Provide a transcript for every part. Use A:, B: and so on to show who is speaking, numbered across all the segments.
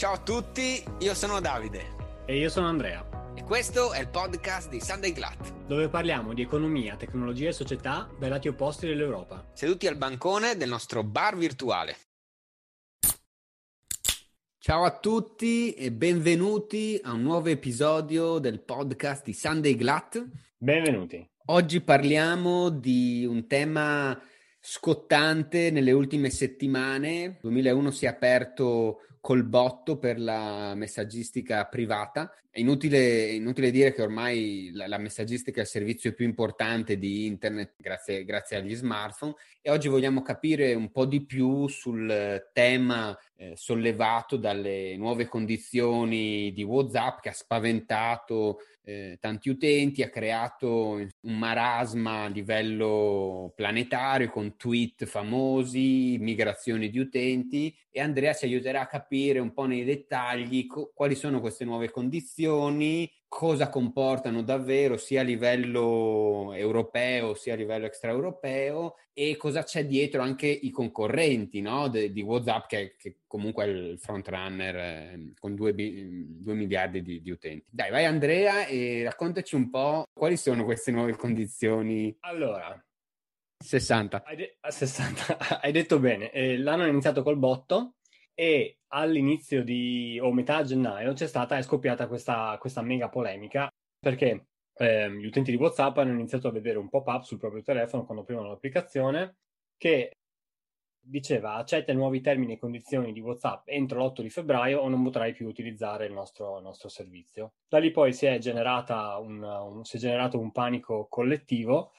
A: Ciao a tutti, io sono Davide.
B: E io sono Andrea.
A: E questo è il podcast di Sunday Glat.
B: Dove parliamo di economia, tecnologia e società dai lati opposti dell'Europa.
A: Seduti al bancone del nostro bar virtuale. Ciao a tutti e benvenuti a un nuovo episodio del podcast di Sunday Glat.
B: Benvenuti.
A: Oggi parliamo di un tema scottante nelle ultime settimane. 2001 si è aperto col botto per la messaggistica privata. È inutile, inutile dire che ormai la, la, messaggistica è il servizio più importante di internet grazie, grazie, agli smartphone e oggi vogliamo capire un po' di più sul tema eh, sollevato dalle nuove condizioni di WhatsApp che ha spaventato eh, tanti utenti, ha creato un marasma a livello planetario con tweet famosi, migrazioni di utenti e Andrea ci aiuterà a capire un po' nei dettagli co- quali sono queste nuove condizioni, cosa comportano davvero sia a livello europeo sia a livello extraeuropeo e cosa c'è dietro anche i concorrenti no? De, di WhatsApp che, che, comunque è il front runner eh, con 2 miliardi di, di, utenti. Dai, vai Andrea e raccontaci un po' quali sono queste nuove condizioni.
B: Allora,
A: 60.
B: Hai, de- 60. Hai detto bene, eh, l'anno è iniziato col botto e all'inizio di o metà gennaio c'è stata è scoppiata questa, questa mega polemica perché eh, gli utenti di WhatsApp hanno iniziato a vedere un pop-up sul proprio telefono quando aprivano l'applicazione che diceva accetta i nuovi termini e condizioni di WhatsApp entro l'8 di febbraio o non potrai più utilizzare il nostro, il nostro servizio. Da lì poi si è, un, un, si è generato un panico collettivo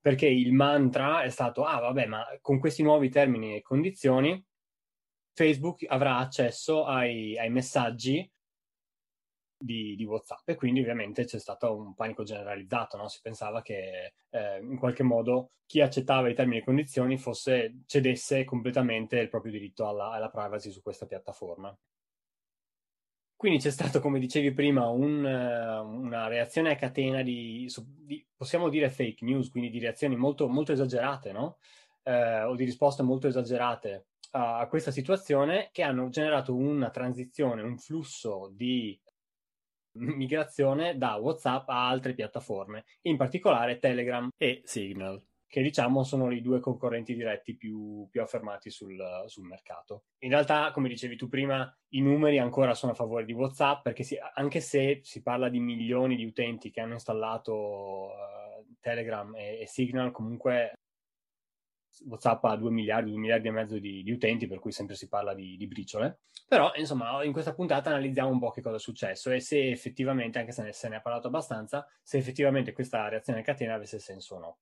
B: perché il mantra è stato ah vabbè ma con questi nuovi termini e condizioni Facebook avrà accesso ai, ai messaggi di, di, WhatsApp e quindi ovviamente c'è stato un panico generalizzato, no? si pensava che eh, in qualche modo chi accettava i termini e condizioni fosse, cedesse completamente il proprio diritto alla, alla privacy su questa piattaforma. Quindi c'è stato, come dicevi prima, un, una reazione a catena di, di, possiamo dire fake news, quindi di reazioni molto, molto esagerate, no? Eh, o di risposte molto esagerate a questa situazione che hanno generato una transizione, un flusso di migrazione da WhatsApp a altre piattaforme, in particolare Telegram e Signal, che diciamo sono i due concorrenti diretti più, più affermati sul, sul, mercato. In realtà, come dicevi tu prima, i numeri ancora sono a favore di WhatsApp, perché si, anche se si parla di milioni di utenti che hanno installato uh, Telegram e, e Signal, comunque WhatsApp ha 2 miliardi, 2 miliardi e mezzo di, di utenti, per cui sempre si parla di, di, briciole. Però, insomma, in questa puntata analizziamo un po' che cosa è successo e se effettivamente, anche se ne, se ne è parlato abbastanza, se effettivamente questa reazione a catena avesse senso o no.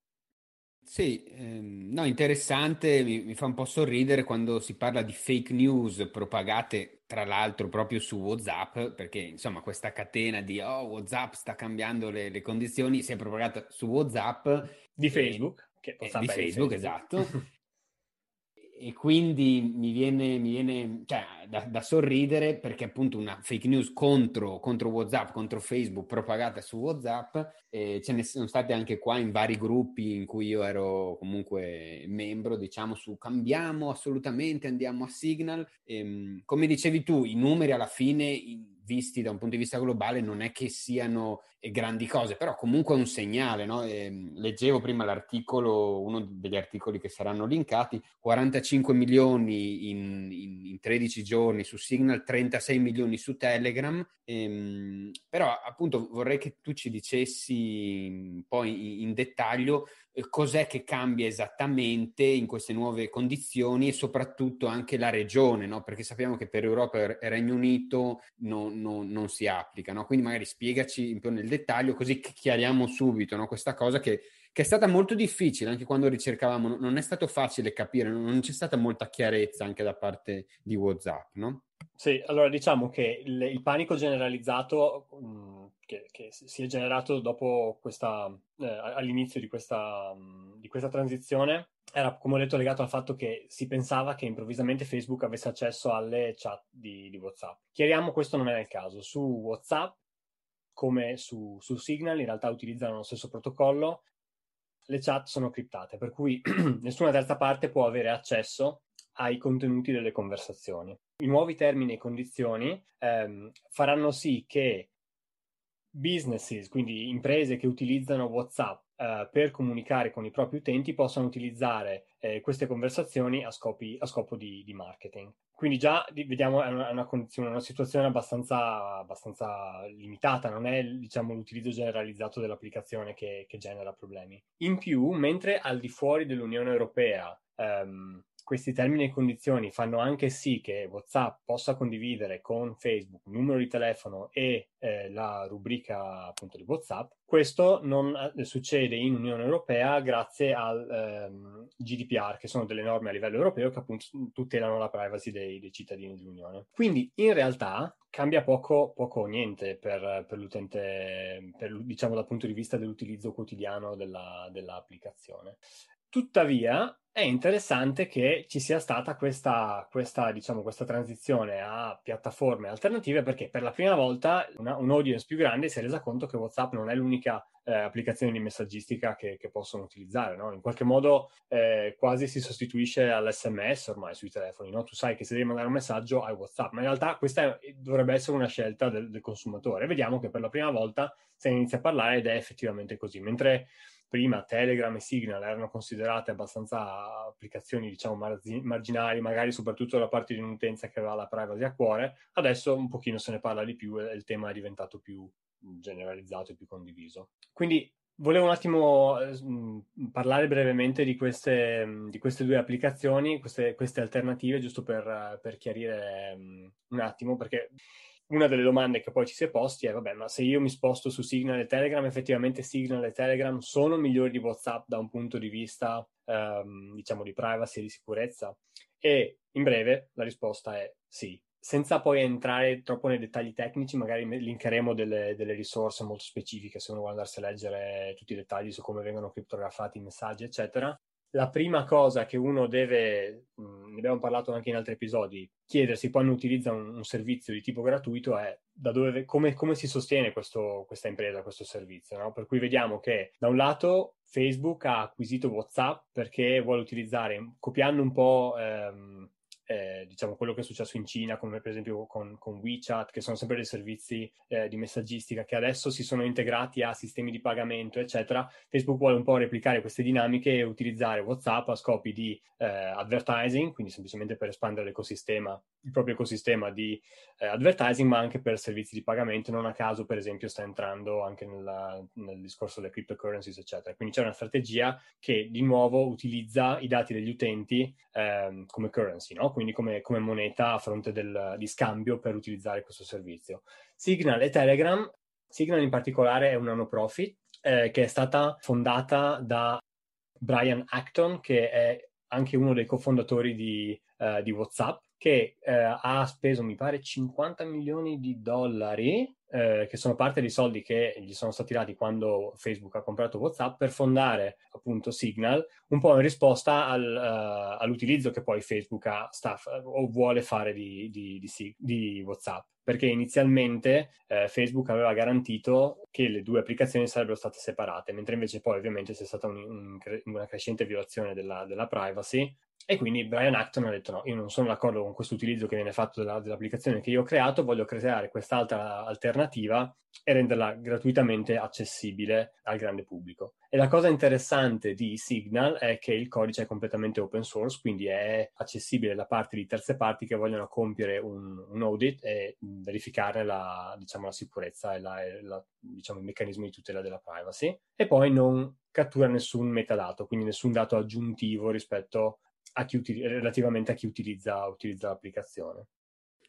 A: Sì, ehm, no, interessante, mi, mi, fa un po' sorridere quando si parla di fake news propagate tra l'altro proprio su WhatsApp, perché insomma questa catena di oh, WhatsApp sta cambiando le, le condizioni si è propagata su WhatsApp
B: di Facebook.
A: Che eh, di Facebook, Facebook, esatto. e quindi mi viene, mi viene cioè, da, da, sorridere perché appunto una fake news contro, contro WhatsApp, contro Facebook propagata su WhatsApp, eh, ce ne sono state anche qua in vari gruppi in cui io ero comunque membro, diciamo su cambiamo assolutamente, andiamo a Signal. E, ehm, come dicevi tu, i numeri alla fine... In, visti da un punto di vista globale non è che siano eh, grandi cose, però comunque è un segnale. No? Eh, leggevo prima l'articolo, uno degli articoli che saranno linkati, 45 milioni in, in, in 13 giorni su Signal, 36 milioni su Telegram, ehm, però appunto vorrei che tu ci dicessi poi in, dettaglio eh, cos'è che cambia esattamente in queste nuove condizioni e soprattutto anche la regione, no? perché sappiamo che per Europa e Regno Unito non, non, non si applica, no? quindi magari spiegaci un po' nel dettaglio così chiariamo subito no? questa cosa che, che, è stata molto difficile anche quando ricercavamo, non è stato facile capire, non c'è stata molta chiarezza anche da parte di WhatsApp?
B: Sì, allora diciamo che il, il panico generalizzato mh, mm, che, che, si è generato dopo questa, eh, all'inizio di questa, mh, di questa transizione era, come ho detto, legato al fatto che si pensava che improvvisamente Facebook avesse accesso alle chat di, di WhatsApp. Chiariamo, questo non è il caso. Su WhatsApp, come su, su Signal, in realtà utilizzano lo stesso protocollo. Le chat sono criptate, per cui nessuna terza parte può avere accesso ai contenuti delle conversazioni. i nuovi termini e condizioni ehm, faranno sì che businesses, quindi imprese che utilizzano WhatsApp eh, per comunicare con i propri utenti, possano utilizzare eh, queste conversazioni a, scopi, a scopo di, di, marketing. Quindi già vediamo è una, una, condizione, una situazione abbastanza, abbastanza, limitata, non è diciamo, l'utilizzo generalizzato dell'applicazione che, che genera problemi. In più, mentre al di fuori dell'Unione Europea ehm, questi termini e condizioni fanno anche sì che WhatsApp possa condividere con Facebook numero di telefono e eh, la rubrica appunto di WhatsApp. Questo non eh, succede in Unione Europea grazie al ehm, GDPR, che sono delle norme a livello europeo che appunto tutelano la privacy dei, dei cittadini dell'Unione. Quindi in realtà cambia poco, poco o niente per, per l'utente, per, diciamo dal punto di vista dell'utilizzo quotidiano della, dell'applicazione. Tuttavia, è interessante che ci sia stata questa, questa, diciamo, questa transizione a piattaforme alternative perché per la prima volta una, un audience più grande si è resa conto che WhatsApp non è l'unica eh, applicazione di messaggistica che, che possono utilizzare. No? In qualche modo eh, quasi si sostituisce all'SMS ormai sui telefoni. No? Tu sai che se devi mandare un messaggio hai WhatsApp, ma in realtà questa è, dovrebbe essere una scelta del, del consumatore. Vediamo che per la prima volta se ne inizia a parlare ed è effettivamente così. Mentre prima Telegram e Signal erano considerate abbastanza applicazioni, diciamo, marzi- marginali, magari soprattutto da parte di un'utenza che aveva la privacy a cuore, adesso un pochino se ne parla di più e il tema è diventato più generalizzato e più condiviso. Quindi volevo un attimo eh, parlare brevemente di queste, di queste due applicazioni, queste, queste, alternative, giusto per, per chiarire um, un attimo, perché una delle domande che poi ci si è posti è, vabbè, ma se io mi sposto su Signal e Telegram, effettivamente Signal e Telegram sono migliori di WhatsApp da un punto di vista, ehm, diciamo, di privacy e di sicurezza? E in breve la risposta è sì. Senza poi entrare troppo nei dettagli tecnici, magari linkeremo delle, delle risorse molto specifiche se uno vuole andarsi a leggere tutti i dettagli su come vengono criptografati i messaggi, eccetera la prima cosa che uno deve, mh, ne abbiamo parlato anche in altri episodi, chiedersi quando utilizza un, un servizio di tipo gratuito è dove, come, come si sostiene questo, questa impresa, questo servizio. No? Per cui vediamo che da un lato Facebook ha acquisito WhatsApp perché vuole utilizzare, copiando un po' ehm, eh, diciamo quello che è successo in Cina, come per esempio con, con WeChat, che sono sempre dei servizi eh, di messaggistica che adesso si sono integrati a sistemi di pagamento, eccetera. Facebook vuole un po' replicare queste dinamiche e utilizzare WhatsApp a scopi di eh, advertising, quindi semplicemente per espandere l'ecosistema, il proprio ecosistema di eh, advertising, ma anche per servizi di pagamento. Non a caso, per esempio, sta entrando anche nella, nel discorso delle cryptocurrencies, eccetera. Quindi c'è una strategia che di nuovo utilizza i dati degli utenti ehm, come currency, no? Quindi come, come moneta a fronte del, di scambio per utilizzare questo servizio. Signal e Telegram, Signal in particolare è una no profit eh, che è stata fondata da Brian Acton, che è anche uno dei cofondatori di, uh, di WhatsApp, che uh, ha speso, mi pare, 50 milioni di dollari eh, che sono parte dei soldi che gli sono stati dati quando Facebook ha comprato WhatsApp per fondare appunto Signal, un po' in risposta al, uh, all'utilizzo che poi Facebook ha staff, o vuole fare di, di, di, di WhatsApp. Perché inizialmente eh, Facebook aveva garantito che le due applicazioni sarebbero state separate, mentre invece poi ovviamente c'è stata un, un, una crescente violazione della, della privacy e quindi Brian Acton ha detto no, io non sono d'accordo con questo utilizzo che viene fatto della, dell'applicazione che io ho creato, voglio creare quest'altra alternativa e renderla gratuitamente accessibile al grande pubblico. E la cosa interessante di Signal è che il codice è completamente open source, quindi è accessibile da parte di terze parti che vogliono compiere un, un audit e verificare la, diciamo, la sicurezza e, la, la, diciamo, i meccanismi di tutela della privacy. E poi non cattura nessun metadato, quindi nessun dato aggiuntivo rispetto a chi uti- relativamente a chi utilizza, utilizza l'applicazione.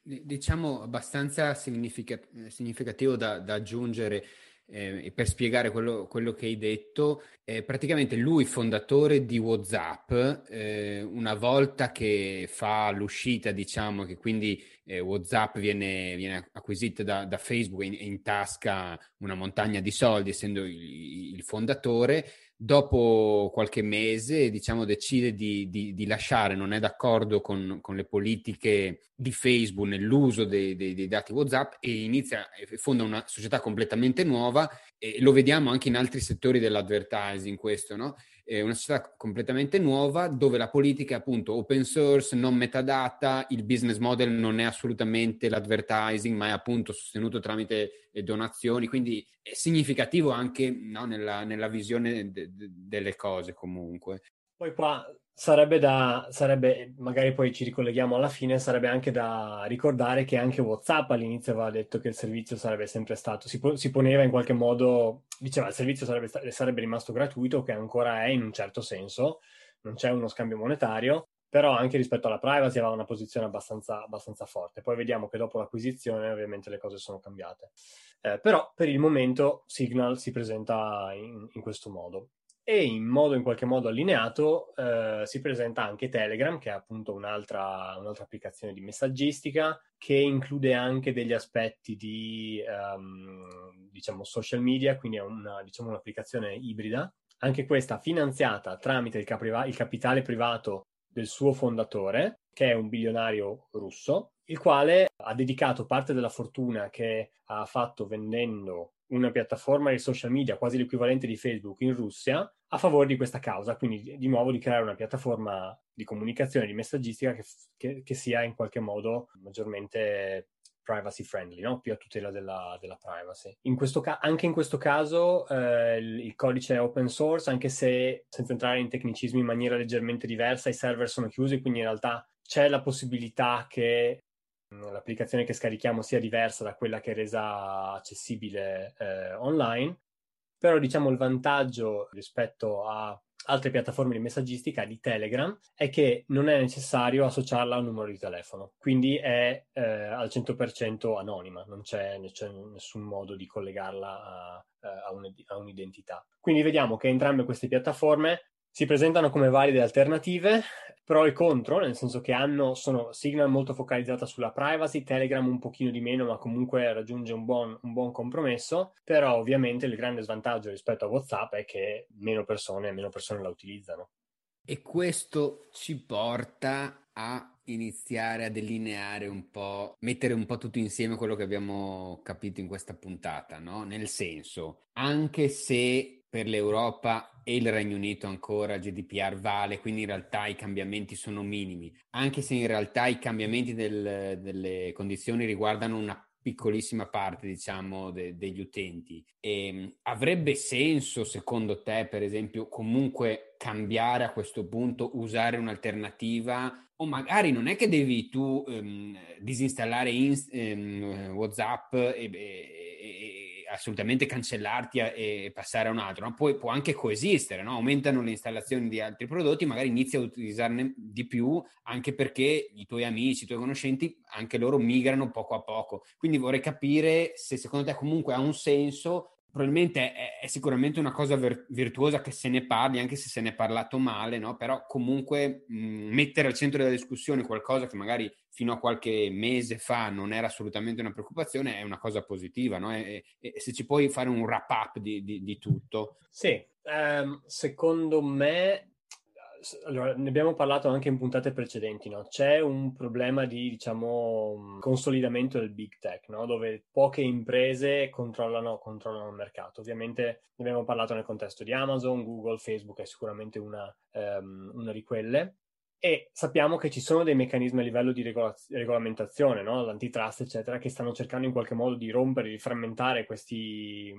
A: Diciamo abbastanza significa- significativo da, da aggiungere eh, per spiegare quello, quello, che hai detto, eh, praticamente lui, fondatore di WhatsApp, eh, una volta che fa l'uscita, diciamo che quindi eh, WhatsApp viene, viene acquisita da, da Facebook e in, in, tasca una montagna di soldi, essendo il, il fondatore, dopo qualche mese diciamo, decide di, di, di, lasciare, non è d'accordo con, con, le politiche di Facebook nell'uso dei, dei, dei dati WhatsApp e inizia fonda una società completamente nuova e lo vediamo anche in altri settori dell'advertising questo, no? È una società completamente nuova dove la politica è appunto open source, non metadata, il business model non è assolutamente l'advertising, ma è appunto sostenuto tramite donazioni, quindi è significativo anche no, nella, nella, visione de- de- delle cose comunque.
B: Poi qua sarebbe da, sarebbe, magari poi ci ricolleghiamo alla fine, sarebbe anche da ricordare che anche WhatsApp all'inizio aveva detto che il servizio sarebbe sempre stato, si, si poneva in qualche modo, diceva il servizio sarebbe, sarebbe rimasto gratuito, che ancora è in un certo senso, non c'è uno scambio monetario, però anche rispetto alla privacy aveva una posizione abbastanza, abbastanza forte. Poi vediamo che dopo l'acquisizione ovviamente le cose sono cambiate. Eh, però per il momento Signal si presenta in, in questo modo e in modo in qualche modo allineato eh, si presenta anche Telegram, che è appunto un'altra, un'altra, applicazione di messaggistica che include anche degli aspetti di um, diciamo social media, quindi è una, diciamo, un'applicazione ibrida, anche questa finanziata tramite il, capriva- il capitale privato del suo fondatore, che è un bilionario russo, il quale ha dedicato parte della fortuna che ha fatto vendendo una piattaforma di social media quasi l'equivalente di Facebook in Russia a favore di questa causa, quindi di nuovo di creare una piattaforma di comunicazione, di messaggistica che, che, che sia in qualche modo maggiormente privacy friendly, no? più a tutela della, della privacy. In ca- anche in questo caso eh, il, codice è open source, anche se senza entrare in tecnicismi in maniera leggermente diversa, i server sono chiusi, quindi in realtà c'è la possibilità che l'applicazione che scarichiamo sia diversa da quella che è resa accessibile eh, online, però diciamo il vantaggio rispetto a altre piattaforme di messaggistica di Telegram è che non è necessario associarla a un numero di telefono, quindi è eh, al 100% anonima, non c'è, c'è, nessun modo di collegarla a, eh, a, un, a un'identità. Quindi vediamo che entrambe queste piattaforme si presentano come valide alternative, pro e contro, nel senso che hanno, sono Signal molto focalizzata sulla privacy, Telegram un pochino di meno, ma comunque raggiunge un buon, un buon compromesso, però ovviamente il grande svantaggio rispetto a WhatsApp è che meno persone, meno persone la utilizzano.
A: E questo ci porta a iniziare a delineare un po', mettere un po' tutto insieme quello che abbiamo capito in questa puntata, no? Nel senso, anche se per l'Europa e il Regno Unito ancora GDPR vale, quindi in realtà i cambiamenti sono minimi, anche se in realtà i cambiamenti del, delle condizioni riguardano una piccolissima parte, diciamo, de- degli utenti. E, ehm, avrebbe senso, secondo te, per esempio, comunque cambiare a questo punto, usare un'alternativa? O magari non è che devi tu um, disinstallare in- um, WhatsApp e, e assolutamente cancellarti e passare a un altro, no? Poi può anche coesistere, no? aumentano le installazioni di altri prodotti, magari inizi a utilizzarne di più anche perché i tuoi amici, i tuoi conoscenti, anche loro migrano poco a poco. Quindi vorrei capire se secondo te comunque ha un senso probabilmente è, è, sicuramente una cosa ver- virtuosa che se ne parli, anche se se ne è parlato male, no? però comunque mh, mettere al centro della discussione qualcosa che magari fino a qualche mese fa non era assolutamente una preoccupazione è una cosa positiva. No? E, e, se ci puoi fare un wrap up di, di, di tutto.
B: Sì, um, secondo me allora, ne abbiamo parlato anche in puntate precedenti, no? C'è un problema di, diciamo, consolidamento del big tech, no? Dove poche imprese controllano, controllano, il mercato. Ovviamente ne abbiamo parlato nel contesto di Amazon, Google, Facebook è sicuramente una, um, una di quelle. E sappiamo che ci sono dei meccanismi a livello di regola- regolamentazione, no? l'antitrust, eccetera, che stanno cercando in qualche modo di rompere, di frammentare questi,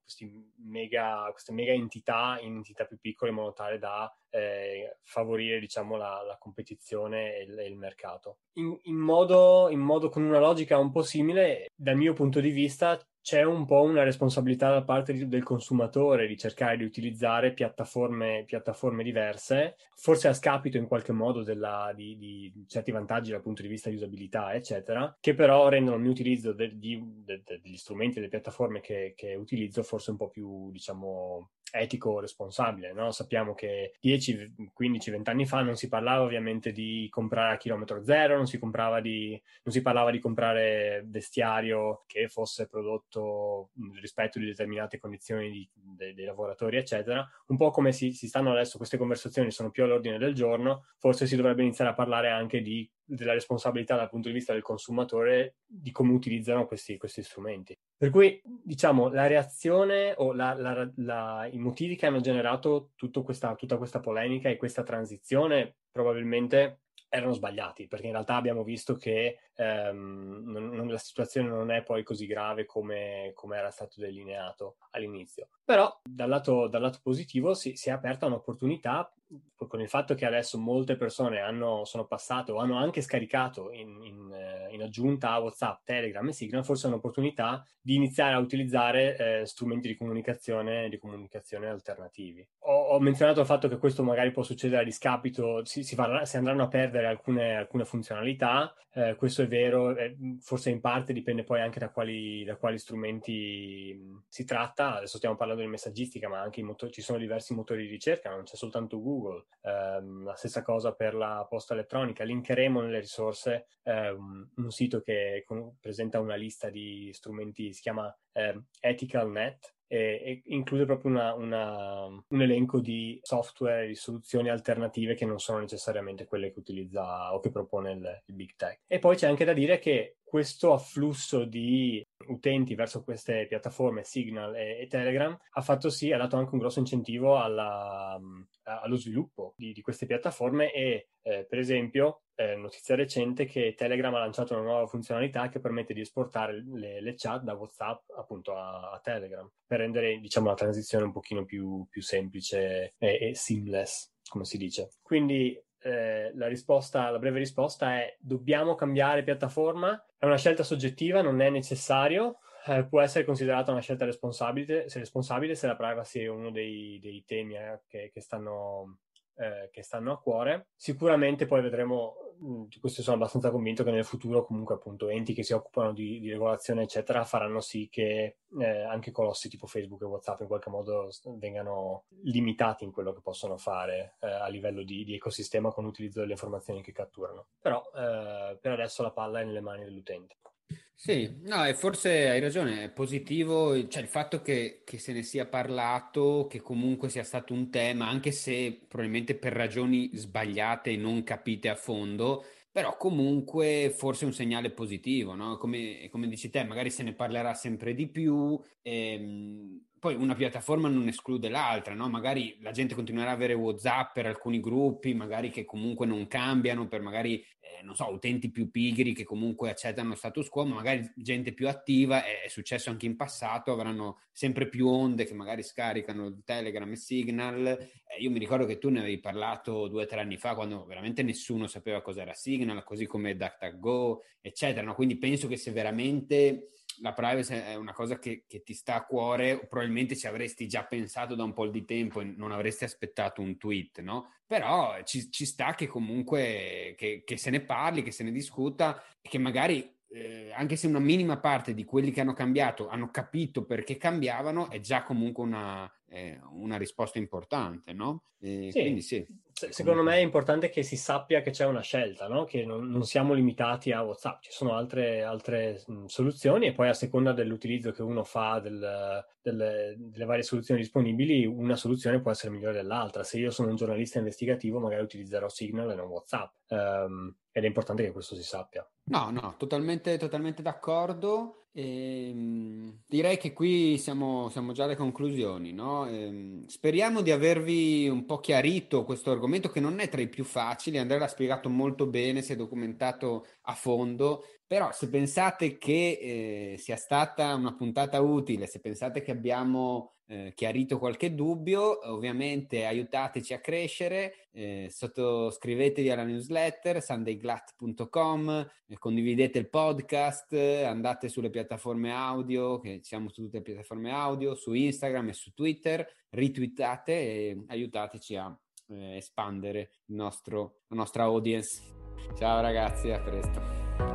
B: questi mega, queste mega entità in entità più piccole in modo tale da eh, favorire diciamo, la, la competizione e il, e il mercato. In, in, modo, in modo con una logica un po' simile, dal mio punto di vista, c'è un po' una responsabilità da parte del consumatore di cercare di utilizzare piattaforme, piattaforme diverse, forse a scapito in qualche modo della, di, di, certi vantaggi dal punto di vista di usabilità, eccetera, che però rendono il mio utilizzo de, di, de, de, degli strumenti e delle piattaforme che, che utilizzo forse un po' più, diciamo, etico responsabile. No? Sappiamo che 10, 15, 20 anni fa non si parlava ovviamente di comprare a chilometro zero, non si, di, non si parlava di comprare vestiario che fosse prodotto rispetto di determinate condizioni di, de, dei lavoratori, eccetera. Un po' come si, si stanno adesso, queste conversazioni sono più all'ordine del giorno, forse si dovrebbe iniziare a parlare anche di della responsabilità dal punto di vista del consumatore di come utilizzano questi, questi strumenti. Per cui, diciamo, la reazione o la, la, la, i motivi che hanno generato questa, tutta questa polemica e questa transizione probabilmente erano sbagliati, perché in realtà abbiamo visto che ehm, non, non, la situazione non è poi così grave come, come era stato delineato all'inizio. Però dal lato, dal lato positivo si, si, è aperta un'opportunità con il fatto che adesso molte persone hanno, sono passate o hanno anche scaricato in, in, in, aggiunta a WhatsApp, Telegram e Signal, forse è un'opportunità di iniziare a utilizzare eh, strumenti di comunicazione, di comunicazione alternativi. Ho, ho, menzionato il fatto che questo magari può succedere a discapito, si, si, farà, si andranno a perdere alcune, alcune funzionalità, eh, questo è vero, eh, forse in parte dipende poi anche da quali, da quali strumenti si tratta, adesso stiamo parlando di messaggistica, ma anche motori, ci sono diversi motori di ricerca, non c'è soltanto Google. Um, la stessa cosa per la posta elettronica. Linkeremo nelle risorse um, un sito che con, presenta una lista di strumenti, si chiama um, EthicalNet, e, include proprio una, una, un elenco di software, di soluzioni alternative che non sono necessariamente quelle che utilizza o che propone il, il Big Tech. E poi c'è anche da dire che questo afflusso di utenti verso queste piattaforme Signal e, e Telegram ha fatto sì, ha dato anche un grosso incentivo alla, allo sviluppo di, di, queste piattaforme e eh, per esempio eh, notizia recente che Telegram ha lanciato una nuova funzionalità che permette di esportare le, le chat da WhatsApp appunto a, a, Telegram per rendere diciamo la transizione un pochino più, più semplice e, e seamless come si dice. Quindi eh, la risposta, la breve risposta è dobbiamo cambiare piattaforma, è una scelta soggettiva, non è necessario, eh, può essere considerata una scelta responsabile se, responsabile se la privacy è uno dei, dei temi eh, che, che, stanno, eh, che stanno a cuore. Sicuramente poi vedremo di questo sono abbastanza convinto che nel futuro comunque appunto enti che si occupano di, di regolazione eccetera faranno sì che eh, anche colossi tipo Facebook e Whatsapp in qualche modo vengano limitati in quello che possono fare eh, a livello di, di, ecosistema con l'utilizzo delle informazioni che catturano. Però eh, per adesso la palla è nelle mani dell'utente.
A: Sì, no, e forse hai ragione, è positivo, cioè il fatto che, che, se ne sia parlato, che comunque sia stato un tema, anche se probabilmente per ragioni sbagliate e non capite a fondo, però comunque forse è un segnale positivo, no? Come, come dici te, magari se ne parlerà sempre di più. Ehm, poi una piattaforma non esclude l'altra, no? Magari la gente continuerà ad avere WhatsApp per alcuni gruppi, magari che comunque non cambiano, per magari, eh, non so, utenti più pigri che comunque accettano lo status quo, ma magari gente più attiva, è, è successo anche in passato, avranno sempre più onde che magari scaricano Telegram e Signal. Eh, io mi ricordo che tu ne avevi parlato due o tre anni fa, quando veramente nessuno sapeva cos'era Signal, così come DuckDuckGo, eccetera. No? Quindi penso che se veramente la privacy è una cosa che, che, ti sta a cuore, probabilmente ci avresti già pensato da un po' di tempo e non avresti aspettato un tweet, no? Però ci, ci sta che comunque che, che, se ne parli, che se ne discuta e che magari eh, anche se una minima parte di quelli che hanno cambiato hanno capito perché cambiavano, è già comunque una, eh, una risposta importante, no?
B: E sì. Quindi sì. Secondo me è importante che si sappia che c'è una scelta, no? che non, non, siamo limitati a WhatsApp, ci sono altre, altre mh, soluzioni e poi a seconda dell'utilizzo che uno fa del, delle, delle, varie soluzioni disponibili, una soluzione può essere migliore dell'altra. Se io sono un giornalista investigativo, magari utilizzerò Signal e non WhatsApp. Um, ed è importante che questo si sappia.
A: No, no, totalmente, totalmente d'accordo. Ehm, direi che qui siamo, siamo, già alle conclusioni, no? Ehm, speriamo di avervi un po' chiarito questo argomento che non è tra i più facili. Andrea l'ha spiegato molto bene, si è documentato a fondo. Però se pensate che eh, sia stata una puntata utile, se pensate che abbiamo eh, chiarito qualche dubbio, ovviamente aiutateci a crescere, eh, sottoscrivetevi alla newsletter sundayglat.com, eh, condividete il podcast, andate sulle piattaforme audio, che siamo su tutte le piattaforme audio, su Instagram e su Twitter, ritwittate e aiutateci a eh, espandere nostro, la nostra audience. Ciao ragazzi, a presto.